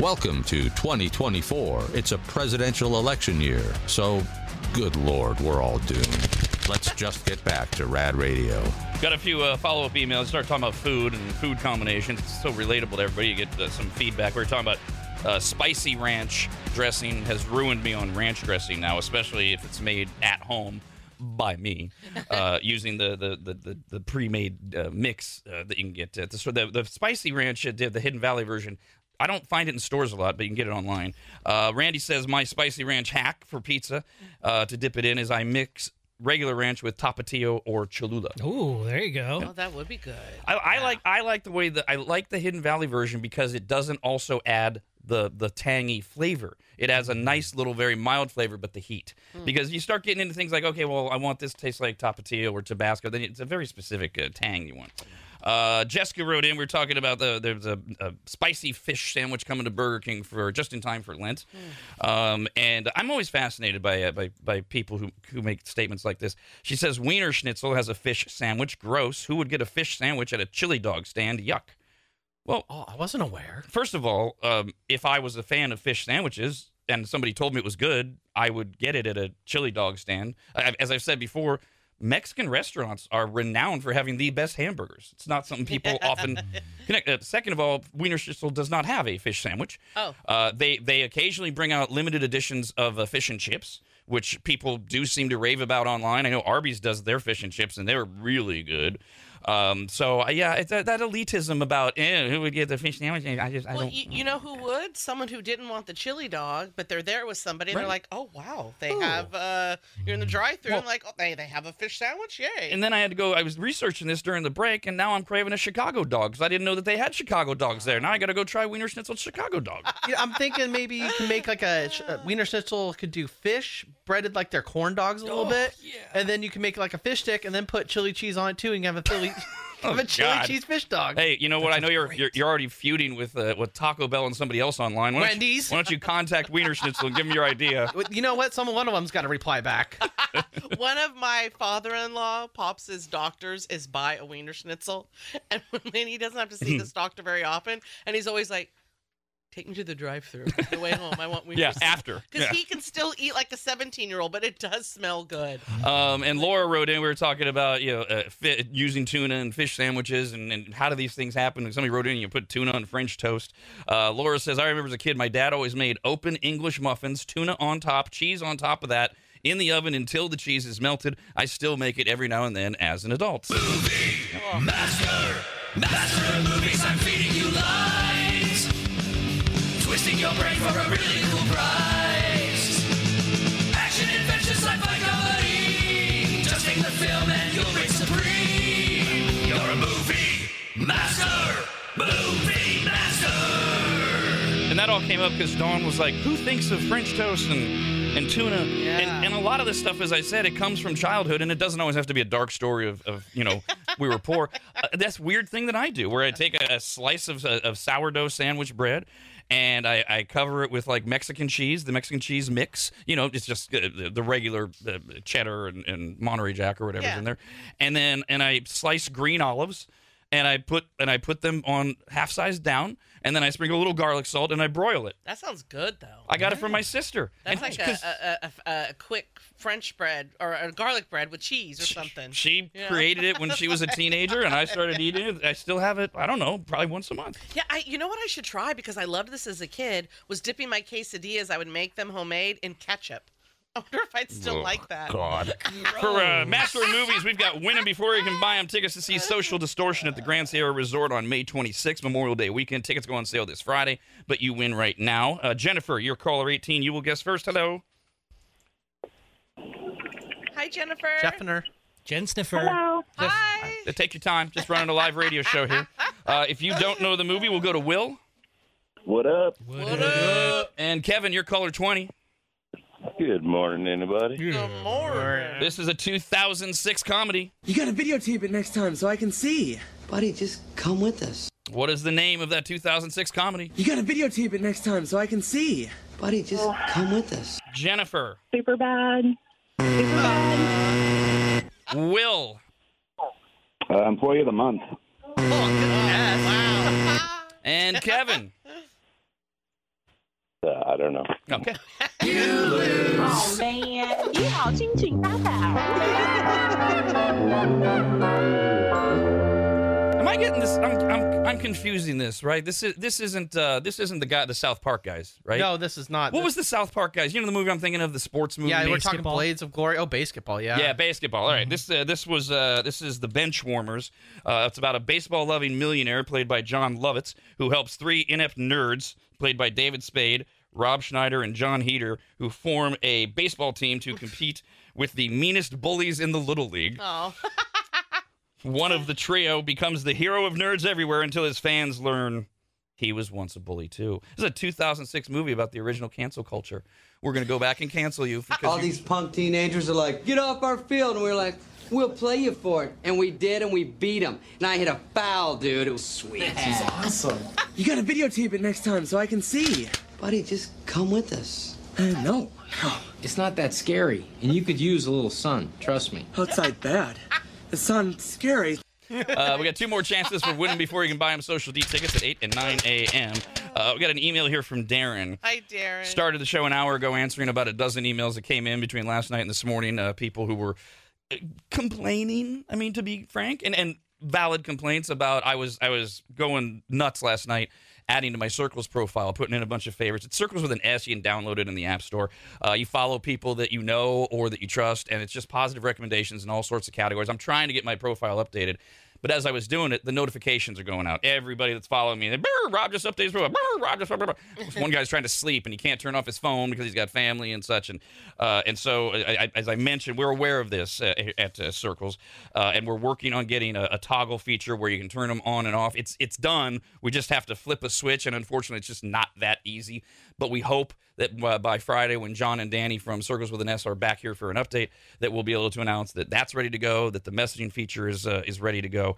Welcome to 2024. It's a presidential election year, so good lord, we're all doomed. Let's just get back to Rad Radio. Got a few uh, follow up emails. Start talking about food and food combinations. It's so relatable to everybody. You get uh, some feedback. We are talking about uh, spicy ranch dressing has ruined me on ranch dressing now, especially if it's made at home by me uh, using the the the, the, the pre-made uh, mix uh, that you can get at the store. The, the spicy ranch, uh, the Hidden Valley version. I don't find it in stores a lot, but you can get it online. Uh, Randy says my spicy ranch hack for pizza uh, to dip it in is I mix regular ranch with tapatio or cholula. Ooh, there you go. Oh, that would be good. I, I like I like the way that I like the Hidden Valley version because it doesn't also add the the tangy flavor. It has a nice little, very mild flavor, but the heat. Because you start getting into things like, okay, well, I want this to taste like Tapatio or Tabasco. Then it's a very specific uh, tang you want. Uh, Jessica wrote in. We are talking about the there's a, a spicy fish sandwich coming to Burger King for just in time for Lent, um, and I'm always fascinated by, uh, by by people who who make statements like this. She says Wiener Schnitzel has a fish sandwich. Gross. Who would get a fish sandwich at a chili dog stand? Yuck. Well, Oh, I wasn't aware. first of all, um, if I was a fan of fish sandwiches and somebody told me it was good, I would get it at a chili dog stand. I, as I've said before, Mexican restaurants are renowned for having the best hamburgers. It's not something people often connect. Uh, second of all, Wiener Schnitzel does not have a fish sandwich. Oh. Uh, they they occasionally bring out limited editions of uh, fish and chips, which people do seem to rave about online. I know Arby's does their fish and chips, and they're really good. Um, so uh, yeah, it's that, that elitism about eh, who would get the fish sandwich. I just I Well, don't. you, you know who would? Someone who didn't want the chili dog, but they're there with somebody, and they're like, "Oh wow, they have." uh You're in the drive-through, and like, "Oh, they they have a fish sandwich, yay!" And then I had to go. I was researching this during the break, and now I'm craving a Chicago dog because I didn't know that they had Chicago dogs there. Now I got to go try Wiener Schnitzel Chicago dog. Yeah, I'm thinking maybe you can make like a, a Wiener Schnitzel could do fish breaded like their corn dogs a little bit, and then you can make like a fish stick and then put chili cheese on it too, and you have a Philly, have a chili Oh, God. cheese fish dog. Hey, you know what? I know you're, you're you're already feuding with uh, with Taco Bell and somebody else online. Why don't you- Wendy's. why don't you contact Wiener Schnitzel and give them your idea? You know what? Some one of them's got to reply back. One of my father-in-law, Pops' his doctors, is by a Wiener Schnitzel, and when he doesn't have to see this doctor very often, and he's always like, "Take me to the drive-through on the way home. I want Wiener Yeah, after. because Yeah. he can still eat like a 17-year-old, but it does smell good. Um, and Laura wrote in. We were talking about you know uh, fi- using tuna and fish sandwiches, and, and how do these things happen? And somebody wrote in, you put tuna on French toast. Uh, Laura says, I remember as a kid, my dad always made open English muffins, tuna on top, cheese on top of that. In the oven until the cheese is melted. I still make it every now and then as an adult. Master, master of movies, I'm feeding you lines. Twisting your brain for a really cool prize. Action, adventure, sci-fi comedy. Just take the film and you'll reign supreme. You're a movie master, movie master. And that all came up because Dawn was like, "Who thinks of French toast and and tuna?" And, and a lot of this stuff, as I said, it comes from childhood, and it doesn't always have to be a dark story of, of you know, we were poor. Uh, that's weird thing that I do, where I take a, a slice of, uh, of sourdough sandwich bread. And I, I cover it with like Mexican cheese, the Mexican cheese mix. You know, it's just uh, the, the regular uh, cheddar and, and Monterey Jack or whatever's Yeah. in there. And then and I slice green olives, and I put and I put them on half size down, and then I sprinkle a little garlic salt, and I broil it. That sounds good, though. I got it from my sister. That's And like a, a, a, a quick French bread or a garlic bread with cheese or something. She created it when she was a teenager, and I started eating it. I still have it. I don't know, probably once a month. Yeah, I, you know what I should try because I loved this as a kid was dipping my quesadillas. I would make them homemade in ketchup. I wonder if I'd still like that. God. For uh, Master of Movies, we've got Win 'em Before You Can buy Buy 'em tickets to see Social Distortion at the Grand Sierra Resort on May 26th, Memorial Day weekend. Tickets go on sale this Friday, but you win right now. Uh, Jennifer, you're caller 18. You will guess first. Hello. Hi, Jennifer. Jeffner. Jen Sniffer. Hello. Hi. Uh, Take your time. Just running a live radio show here. Uh, if you don't know the movie, we'll go to Will. What up? What up? And Kevin, you're caller 20. Good morning, anybody. Good morning. This is a 2006 comedy. You gotta videotape it next time so I can see. Buddy, just come with us. What is the name of that 2006 comedy? You gotta videotape it next time so I can see. Buddy, just come with us. Jennifer. Super bad. Super bad. Will. Uh, employee of the month. Oh, good guess. Wow. And Kevin Uh, I don't know. Okay. Oh man，你好，心情搭档。 Am I getting this? I'm, I'm I'm confusing this, right? This is this isn't uh, this isn't the guy the South Park guys, right? No, this is not. What was the South Park guys? You know the movie I'm thinking of, the sports movie. Yeah, we're talking Basketball? Blades of Glory. Oh, basketball. Yeah. Yeah, basketball. All right. This uh, this was uh, this is the bench warmers. Uh, it's about a baseball loving millionaire played by Jon Lovitz who helps three inept nerds played by David Spade, Rob Schneider, and Jon Heder who form a baseball team to compete with the meanest bullies in the little league. Oh, One of the trio becomes the hero of nerds everywhere until his fans learn he was once a bully too. This is a 2006 movie about the original cancel culture. We're gonna go back and cancel you because All you- these punk teenagers are like, get off our field. And we are like, we'll play you for it. And we did, and we beat them. And I hit a foul, dude. It was sweet. Awesome. You gotta videotape it next time so I can see. Buddy, just come with us. Uh, no. No. It's not that scary, and you could use a little sun. Trust me. Outside bad. The sun's scary. Uh, we got two more chances for winning before you can buy them social D tickets at 8 and 9 a.m. Uh, we got an email here from Darren. hi, Darren. Started the show an hour ago answering about a dozen emails that came in between last night and this morning. Uh, people who were uh, complaining, I mean, to be frank, and, and valid complaints about I was I was going nuts last night adding to my circles profile putting in a bunch of favorites. It's circles with an s you can download it in the app store. Uh, you follow people that you know or that you trust and it's just positive recommendations in all sorts of categories. I'm trying to get my profile updated but as I was doing it, the notifications are going out. Everybody that's following me, "Brr, Rob just updates. Rob just. brr, brr, brr." One guy's trying to sleep and he can't turn off his phone because he's got family and such. And uh, and so, I, I, as I mentioned, we're aware of this uh, at uh, Circles, uh, and we're working on getting a, a toggle feature where you can turn them on and off. It's it's done. We just have to flip a switch, and unfortunately, it's just not that easy. But we hope that uh, by Friday, when John and Danny from Circles with an S are back here for an update, that we'll be able to announce that that's ready to go, that the messaging feature is uh, is ready to go,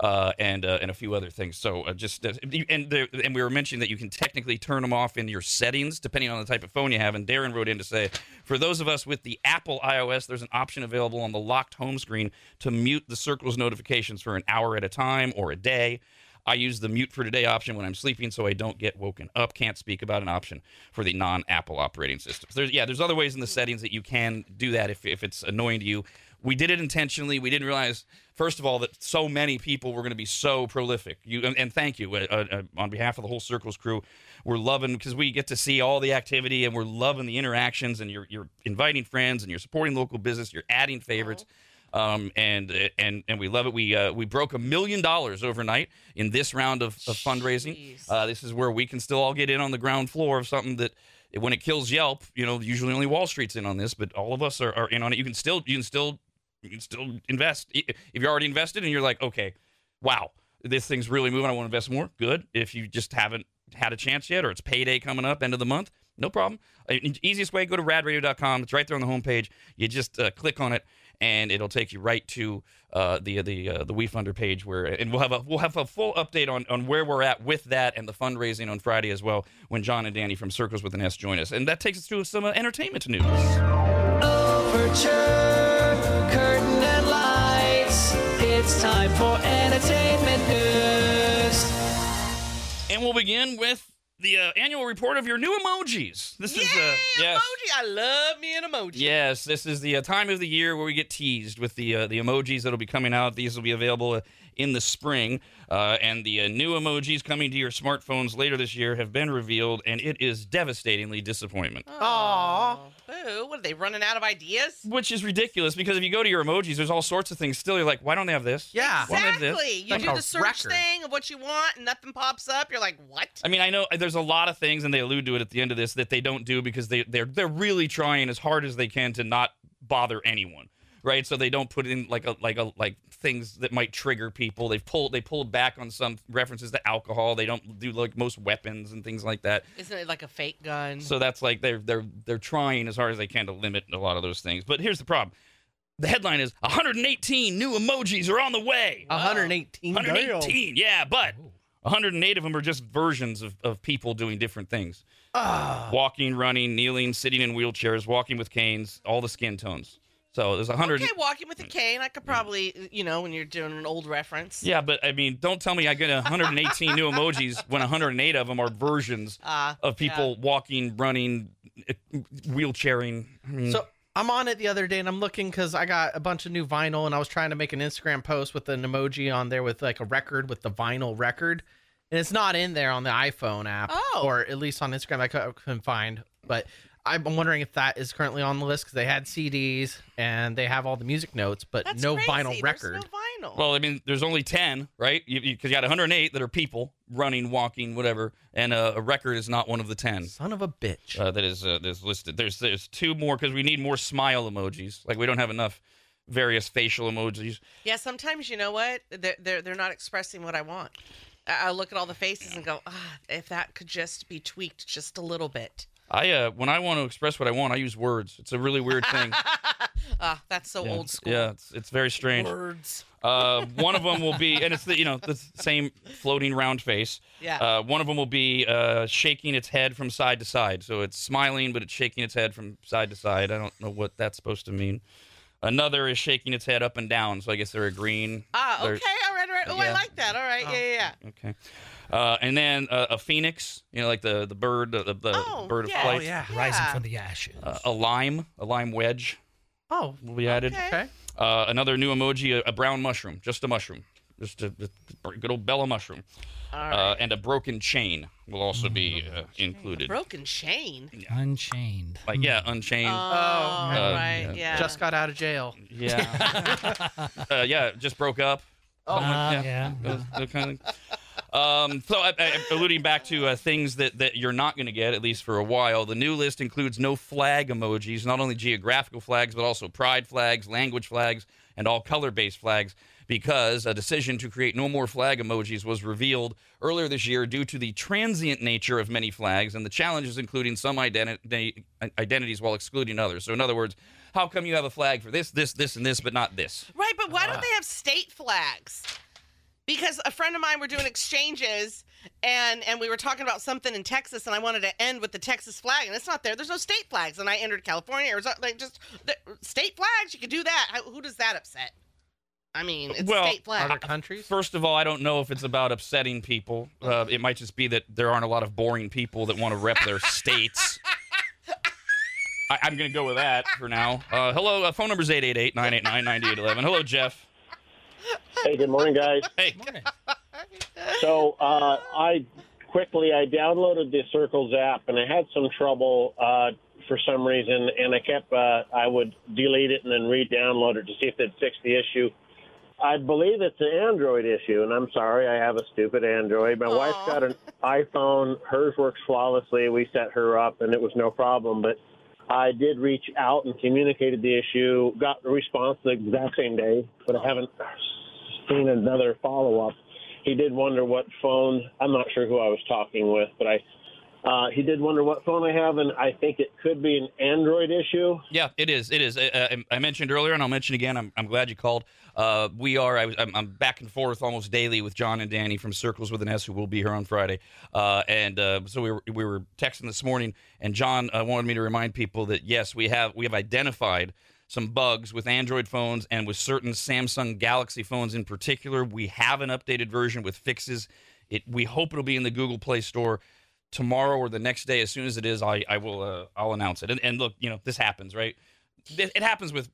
uh, and uh, and a few other things. So uh, just uh, and the, and we were mentioning that you can technically turn them off in your settings depending on the type of phone you have. And Darren wrote in to say, for those of us with the Apple iOS, there's an option available on the locked home screen to mute the Circles notifications for an hour at a time or a day. I use the mute for today option when I'm sleeping so I don't get woken up. Can't speak about an option for the non Apple operating systems. There's yeah, there's other ways in the settings that you can do that if, if it's annoying to you. We did it intentionally. We didn't realize, first of all, that so many people were going to be so prolific. You and, and thank you uh, uh, on behalf of the whole Circles crew. We're loving because we get to see all the activity and we're loving the interactions and you're you're inviting friends and you're supporting local business. You're adding favorites um, and and and we love it. We uh, we broke a million dollars overnight in this round of, of fundraising. Uh, this is where we can still all get in on the ground floor of something that when it kills Yelp, you know, usually only Wall Street's in on this, but all of us are, are in on it. You can still you can still you can still invest if you're already invested and you're like, okay, wow, this thing's really moving. I want to invest more. Good. If you just haven't had a chance yet, or it's payday coming up, end of the month, no problem. Uh, easiest way, go to radradio.com. It's right there on the homepage. You just uh, click on it, and it'll take you right to uh, the the uh, the WeFunder page where, and we'll have a we'll have a full update on on where we're at with that and the fundraising on Friday as well when John and Danny from Circles with an S join us, and that takes us to some uh, entertainment news. Overture. It's time for entertainment news. And we'll begin with the uh, annual report of your new emojis. This is uh, yes. Emoji. I love me an emoji. Yes, this is the uh, time of the year where we get teased with the uh, the emojis that'll be coming out. These will be available uh, in the spring, uh, and the uh, new emojis coming to your smartphones later this year have been revealed, and it is devastatingly disappointment. Aw. Boo. What are they running out of ideas? Which is ridiculous because if you go to your emojis, there's all sorts of things. Still, you're like, why don't they have this? Yeah. Why don't they have this? Exactly. You Like do a the search record. thing of what you want, and nothing pops up. You're like, what? I mean, I know there's a lot of things, and they allude to it at the end of this that they don't do because they they're they're really trying as hard as they can to not bother anyone, right? So they don't put in like a like a like things that might trigger people. They've pulled they pulled back on some references to alcohol. They don't do like most weapons and things like that. Isn't it like a fake gun? So that's like they're they're they're trying as hard as they can to limit a lot of those things. But here's the problem. The headline is 118 new emojis are on the way. 118. 118, yeah, but 108 of them are just versions of, of people doing different things. Ah. Walking, running, kneeling, sitting in wheelchairs, walking with canes, all the skin tones. So there's 100. Okay, walking with a cane. I could probably, you know, when you're doing an old reference. Yeah, but I mean, don't tell me I get 118 new emojis when 108 of them are versions Ah, of people walking, running, eh, wheelchairing. I mean, So I'm on it the other day and I'm looking because I got a bunch of new vinyl and I was trying to make an Instagram post with an emoji on there with like a record with the vinyl record. And it's not in there on the iPhone app Oh. or at least on Instagram I couldn't find. But I'm wondering if that is currently on the list because they had CDs and they have all the music notes, but That's no crazy. vinyl There's record. no vinyl. well, I mean, there's only 10, right? Because you, 'cause you got 108 that are people running, walking, whatever, and uh, a record is not one of the 10. Son of a bitch. uh, that is uh, that's listed. There's there's two more because we need more smile emojis. Like we don't have enough various facial emojis. yeah, sometimes you know what? They're, they're, they're not expressing what I want. I I look at all the faces and go, ah, if that could just be tweaked just a little bit. I uh, when I want to express what I want, I use words. It's a really weird thing. Ah, that's so yeah. old school. Yeah, it's, it's very strange. Words. Uh, one of them will be, and it's the you know the same floating round face. Yeah. Uh, one of them will be uh, shaking its head from side to side, so it's smiling, but it's shaking its head from side to side. I don't know what that's supposed to mean. Another is shaking its head up and down, so I guess they're agreeing. Ah, okay, all right, all right. Oh, I like that. All right, yeah, yeah, yeah. Okay. Uh, and then uh, a phoenix, you know, like the the bird, the, the Oh, bird of flight. Oh, yeah. Rising Yeah. from the ashes. Uh, a lime, a lime wedge Oh, will be added. Okay. okay. Uh, another new emoji, a, a brown mushroom, just a mushroom, just a, a good old Bella mushroom. All Uh, right. and a broken chain will also be uh, included. Broken chain. Unchained. Like yeah, unchained. Oh, Uh, right, yeah. yeah. Just got out of jail. Yeah. uh, yeah, just broke up. Oh, Uh, yeah. Those- those kind of things. Um, so, I, I, alluding back to uh, things that, that you're not going to get, at least for a while, the new list includes no flag emojis, not only geographical flags, but also pride flags, language flags, and all color based flags, because a decision to create no more flag emojis was revealed earlier this year due to the transient nature of many flags and the challenges including some identi- identities while excluding others. So, in other words, how come you have a flag for this, this, this, and this, but not this? Right, but why Ah. don't they have state flags? Because a friend of mine were doing exchanges and and we were talking about something in Texas and I wanted to end with the Texas flag and it's not there. There's no state flags and I entered California or like just the, state flags. You could do that. How, who does that upset? I mean, it's Well, state flag. Other countries? First of all, I don't know if it's about upsetting people. Uh, it might just be that there aren't a lot of boring people that want to rep their states. I, I'm going to go with that for now. Uh, hello, uh, phone number is 888 989 9811. Hello, Jeff. Hey, good morning, guys. Hey. So uh, I quickly I downloaded the Circles app and I had some trouble uh, for some reason, and I kept uh, I would delete it and then re-download it to see if they'd fix the issue. I believe it's an Android issue, and I'm sorry, I have a stupid Android. My wife's got an iPhone; hers works flawlessly. We set her up, and it was no problem. But I did reach out and communicated the issue, got a response the exact same day, but I haven't seen another follow up. He did wonder what phone. I'm not sure who I was talking with, but I. Uh, he did wonder what phone I have, and I think it could be an Android issue. Yeah, it is. It is. I, mentioned earlier, and I'll mention again. I'm, I'm glad you called. Uh, we are. I, I'm, I'm back and forth almost daily with John and Danny from Circles with an S, who will be here on Friday. Uh, and uh, so we were we were texting this morning, and John uh, wanted me to remind people that yes, we have we have identified some bugs with Android phones and with certain Samsung Galaxy phones in particular. We have an updated version with fixes. It. We hope it'll be in the Google Play Store tomorrow or the next day as soon as it is i, I will uh, i'll announce it and, and look you know this happens right it, it happens with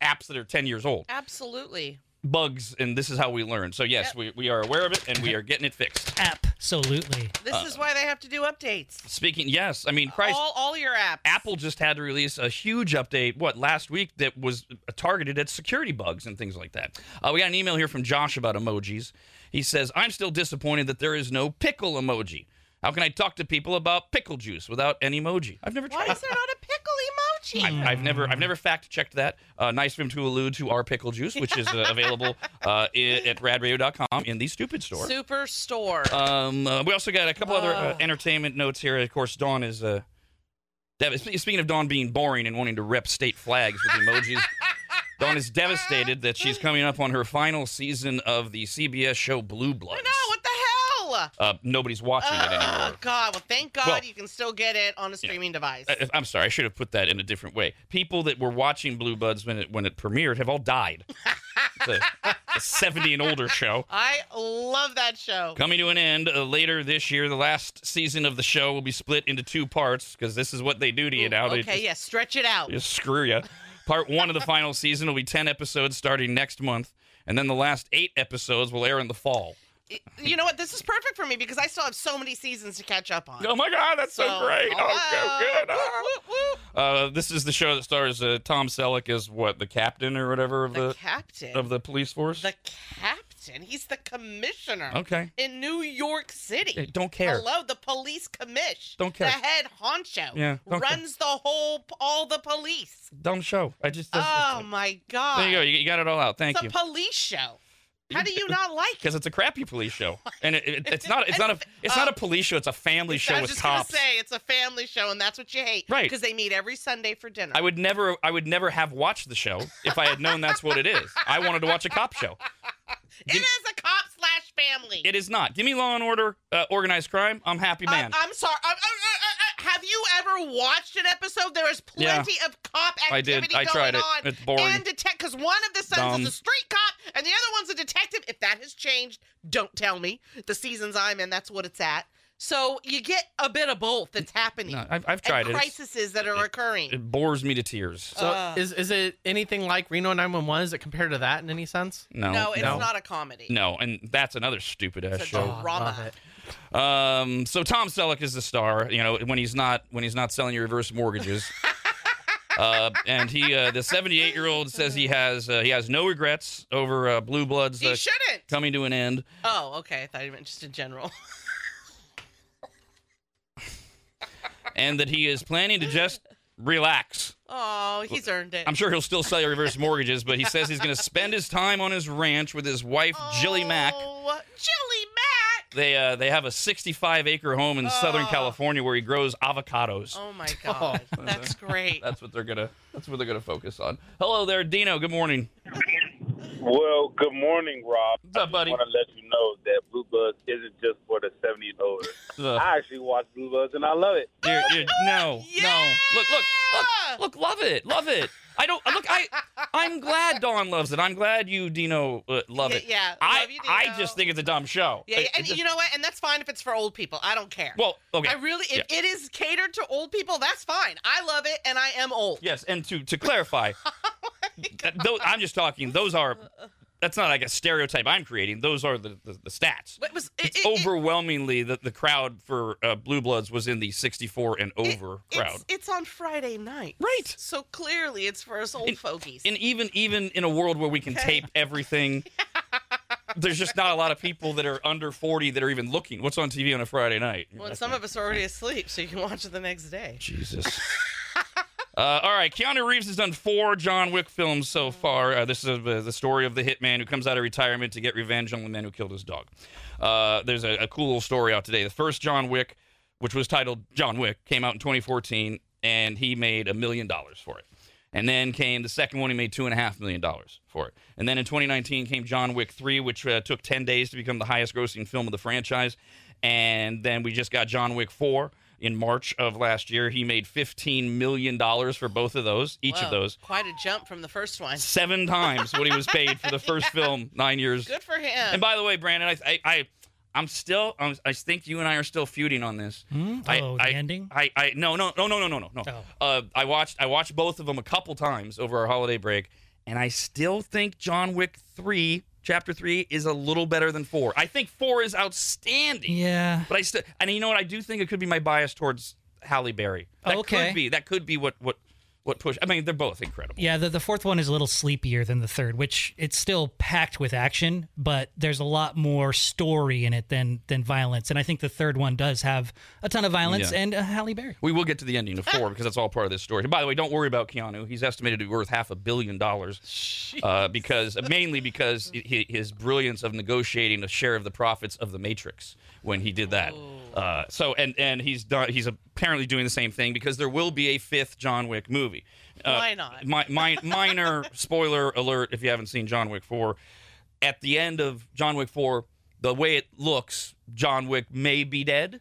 apps that are 10 years old Absolutely. bugs and this is how we learn so yes we, we are aware of it and we are getting it fixed Absolutely. This Uh, is why they have to do updates. speaking yes i mean christ All, all your apps. apple just had to release a huge update what last week that was targeted at security bugs and things like that uh, we got an email here from josh about emojis he says i'm still disappointed that there is no pickle emoji how can I talk to people about pickle juice without an emoji? I've never Why tried. is there not a pickle emoji? I've, I've never, I've never fact checked that. Uh, nice of him to allude to our pickle juice, which is uh, available uh, i- at radradio.com in the stupid store. Superstore. Um, uh, we also got a couple other uh, entertainment notes here. Of course, Dawn is. Uh, dev- speaking of Dawn being boring and wanting to rep state flags with emojis, Dawn is devastated that she's coming up on her final season of the CBS show Blue Bloods. No, what the hell? Uh, nobody's watching it anymore. Oh God! Well, thank God Well- you can still get it on a streaming device. I- I'm sorry, I should have put that in a different way. People that were watching Blue Bloods when it when it premiered have all died. it's a, a 70 and older show. I love that show. Coming to an end uh, later this year, the last season of the show will be split into two parts because this is what they do to you now. They okay, just- yeah, stretch it out. just screw you. Part one of the final season will be 10 episodes starting next month, and then the last eight episodes will air in the fall. You know what? This is perfect for me because I still have so many seasons to catch up on. Oh my God, that's so, So, great! Oh, so good. Woo, woo, Uh, this is the show that stars uh, Tom Selleck as what the captain or whatever of The the, captain. of the police force. The captain. He's the commissioner. Okay. In New York City. Hey, don't care. Hello, the police commish. Don't care. The head honcho. Yeah, don't care. runs the whole all the police. Dumb show. I just Oh my god. there you go. You, you got it all out. Thank it's you. a police show. How do you not like it? Because it's a crappy police show, and it, it, it's not. It's not a. It's not a uh, police show. It's a family show uh, I was with just cops. gonna say it's a family show, and that's what you hate, Right. Because they meet every Sunday for dinner. I would never. I would never have watched the show if I had known that's what it is. I wanted to watch a cop show. it is a cop slash family. It is not. Give me Law and Order, uh, organized crime. I'm happy uh, man. I, am sorry. I, have you ever watched an episode? There is Yeah. plenty of cop activity I did. I tried going it. on. It's boring. And detect because one of the sons Dumb. is a street cop and the other one's a detective. If that has changed, don't tell me. The seasons I'm in, that's what it's at. So you get a bit of both that's happening. No, I've, I've tried and it. Crises that are occurring. It bores me to tears. So Uh. is is it anything like Reno 911? Is it compared to that in any sense? No, no, it's no. not a comedy. No, and that's another stupid ass It's a show. drama. love it. Um, so Tom Selleck is the star. You know, when he's not when he's not selling you reverse mortgages. Uh, and he, uh, the 78 year old, says he has uh, he has no regrets over uh, Blue Bloods He uh, shouldn't. coming to an end. Oh, okay. I thought you meant just in general. and that he is planning to just relax. Oh, he's earned it. I'm sure he'll still sell reverse mortgages, but he says he's going to spend his time on his ranch with his wife Jillie Mack. Oh, Jillie Mack. They uh, they have a 65 acre home in Southern Oh. California where he grows avocados. Oh my God, that's great. That's what they're gonna. That's what they're gonna focus on. Hello there, Dino. Good morning. Well, good morning, Rob. What's up, buddy? I want to let you know that Blue Bloods isn't just for the 70 and older. Ugh. I actually watch Blue Bloods and I love it. You're- you're- no, no. Look, look, look, look. Love it, love it. I don't look. I I'm glad Dawn loves it. I'm glad you, Dino, uh, love it. Yeah, I love you, I just think it's a dumb show. Yeah, It- and it just- you know what? And that's fine if it's for old people. I don't care. Well, okay. I really, if Yeah. it is catered to old people, that's fine. I love it, and I am old. Yes, and to to clarify, that- tho- I'm just talking. Those are. That's not like a stereotype I'm creating. Those are the, the, the stats. It was it, It's it- overwhelmingly the, the crowd for uh, Blue Bloods was in the 64 and over crowd. It's, it's on Friday night. Right. So clearly, it's for us old fogies. And even even in a world where we can tape everything, there's just not a lot of people that are under 40 that are even looking. What's on TV on a Friday night? well, some of us are already asleep, so you can watch it the next day. Jesus. Uh, all right, Keanu Reeves has done four John Wick films so far. Uh, this is uh, the story of the hitman who comes out of retirement to get revenge on the man who killed his dog. Uh, there's a, a cool little story out today. The first John Wick, which was titled John Wick, came out in 2014, and he made a million dollars for it. And then came the second one, he made two and a half million dollars for it. And then in 2019 came John Wick 3, which uh, took 10 days to become the highest grossing film of the franchise. And then we just got John Wick 4 in March of last year. He made $15 million for both of those, each of those. Quite a jump from the first one. Seven times what he was paid for the first film, nine years. Good for him. And by the way, Brandon, I, I, I I'm still, I'm, I think you and I are still feuding on this. Hmm? I, Oh, the I, ending? I, I, no, no, no, no, no, no, no, no. Oh. Uh, I watched, I watched both of them a couple times over our holiday break, and I still think John Wick three, chapter three, is a little better than four. I think four is outstanding. Yeah. But I still, and you know what? I do think it could be my bias towards Halle Berry. That Okay. could be. That could be what, what, what push. I mean, they're both incredible. Yeah, the, the fourth one is a little sleepier than the third, which it's still packed with action, but there's a lot more story in it than than violence. And I think the third one does have a ton of violence Yeah. and uh, Halle Berry. We will get to the ending of four because that's all part of this story. By the way, don't worry about Keanu. He's estimated to be worth half a billion dollars, uh, because mainly because his brilliance of negotiating a share of the profits of the Matrix when he did that. Uh, so and and he's done. He's apparently doing the same thing because there will be a fifth John Wick movie. Uh, Why not? Mi- mi- minor spoiler alert if you haven't seen John Wick four. At the end of John Wick four, the way it looks, John Wick may be dead.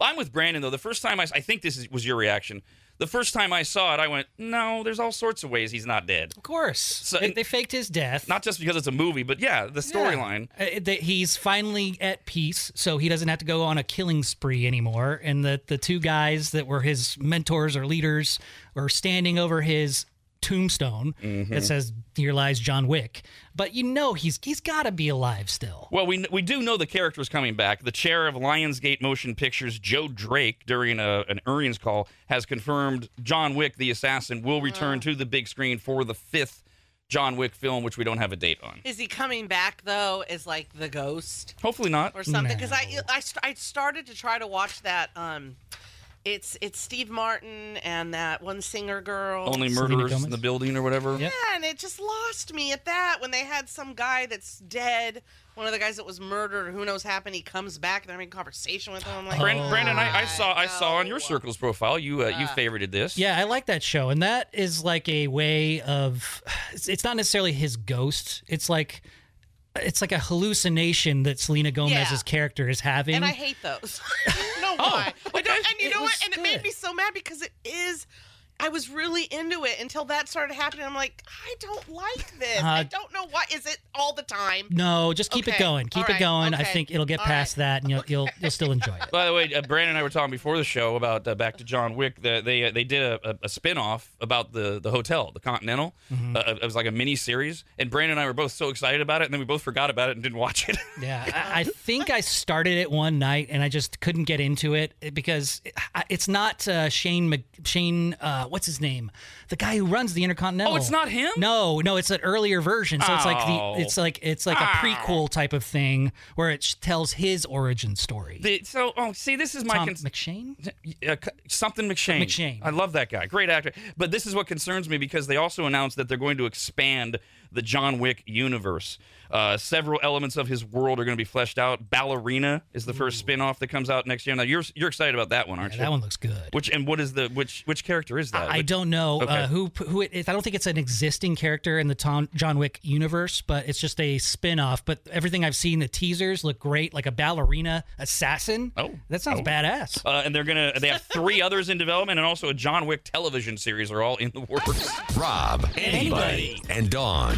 I'm with Brandon though. The first time I, I think this is, was your reaction. The first time I saw it, I went, "No, there's all sorts of ways he's not dead." Of course, So- they, they faked his death. Not just because it's a movie, but yeah, the storyline. Uh, that he's finally at peace, so he doesn't have to go on a killing spree anymore. And the the two guys that were his mentors or leaders were standing over his tombstone Mm-hmm. that says "Here lies John Wick." But you know he's he's got to be alive still. Well, we we do know the character is coming back. The chair of Lionsgate Motion Pictures, Joe Drake, during a, an earnings call, has confirmed John Wick, the assassin, will return to the big screen for the fifth John Wick film, which we don't have a date on. Is he coming back though? Is like the ghost Hopefully not. or something? Because I, I I started to try to watch that. Um, it's it's Steve Martin and that one singer girl. Only Selena murderers in the building or whatever. Yep. Yeah, and it just lost me at that when they had some guy that's dead, one of the guys that was murdered, who knows happened. He comes back, and they're having a conversation with him. I'm like, Brandon, Oh. Brandon I, I saw I saw on your circles profile you uh, you Ah. favorited this. Yeah, I like that show, and that is like a way of. It's, it's not necessarily his ghost. It's like. It's like a hallucination that Selena Gomez's Yeah. character is having. And I hate those. no, don't oh, why. I don't, and you Oh, It know what? And it made me so mad because it is. I was really into it until that started happening. I'm like, I don't like this. I Uh, don't know why. Is it all the time? No, just keep it going. Keep all it right, going. I think it'll get all past right. that, and you'll you'll you'll still enjoy it. By the way, uh, Brandon and I were talking before the show about uh, back to John Wick. The, they uh, they did a, a, a spin off about the the hotel, the Continental. Mm-hmm. Uh, it was like a mini series, and Brandon and I were both so excited about it, and then we both forgot about it and didn't watch it. Yeah, I, I think I started it one night and I just couldn't get into it because it- it's not uh, Shane Mc, Shane. What's his name? The guy who runs the Intercontinental. Oh, it's not him? No, no, it's an earlier version. So it's like Oh. the it's like it's like a Ah. prequel type of thing where it sh- tells his origin story. The- so, oh, see, this is my Tom cons- McShane. uh, c- something McShane. McShane. I love that guy. Great actor. But this is what concerns me because they also announced that they're going to expand the John Wick universe. Uh, several elements of his world are going to be fleshed out. Ballerina is the first spin-off that comes out next year. Now you're you're excited about that one, aren't you? That one looks good. Which and what is the which which character is that? I Which- don't know Okay. uh, who who it is. I don't think it's an existing character in the Tom, John Wick universe, but it's just a spin-off. But everything I've seen, the teasers look great, like a ballerina assassin. Oh, that sounds oh. badass. Uh, and they're gonna they have three others in development and also a John Wick television series are all in the works. Rob, Anybody. and Dawn.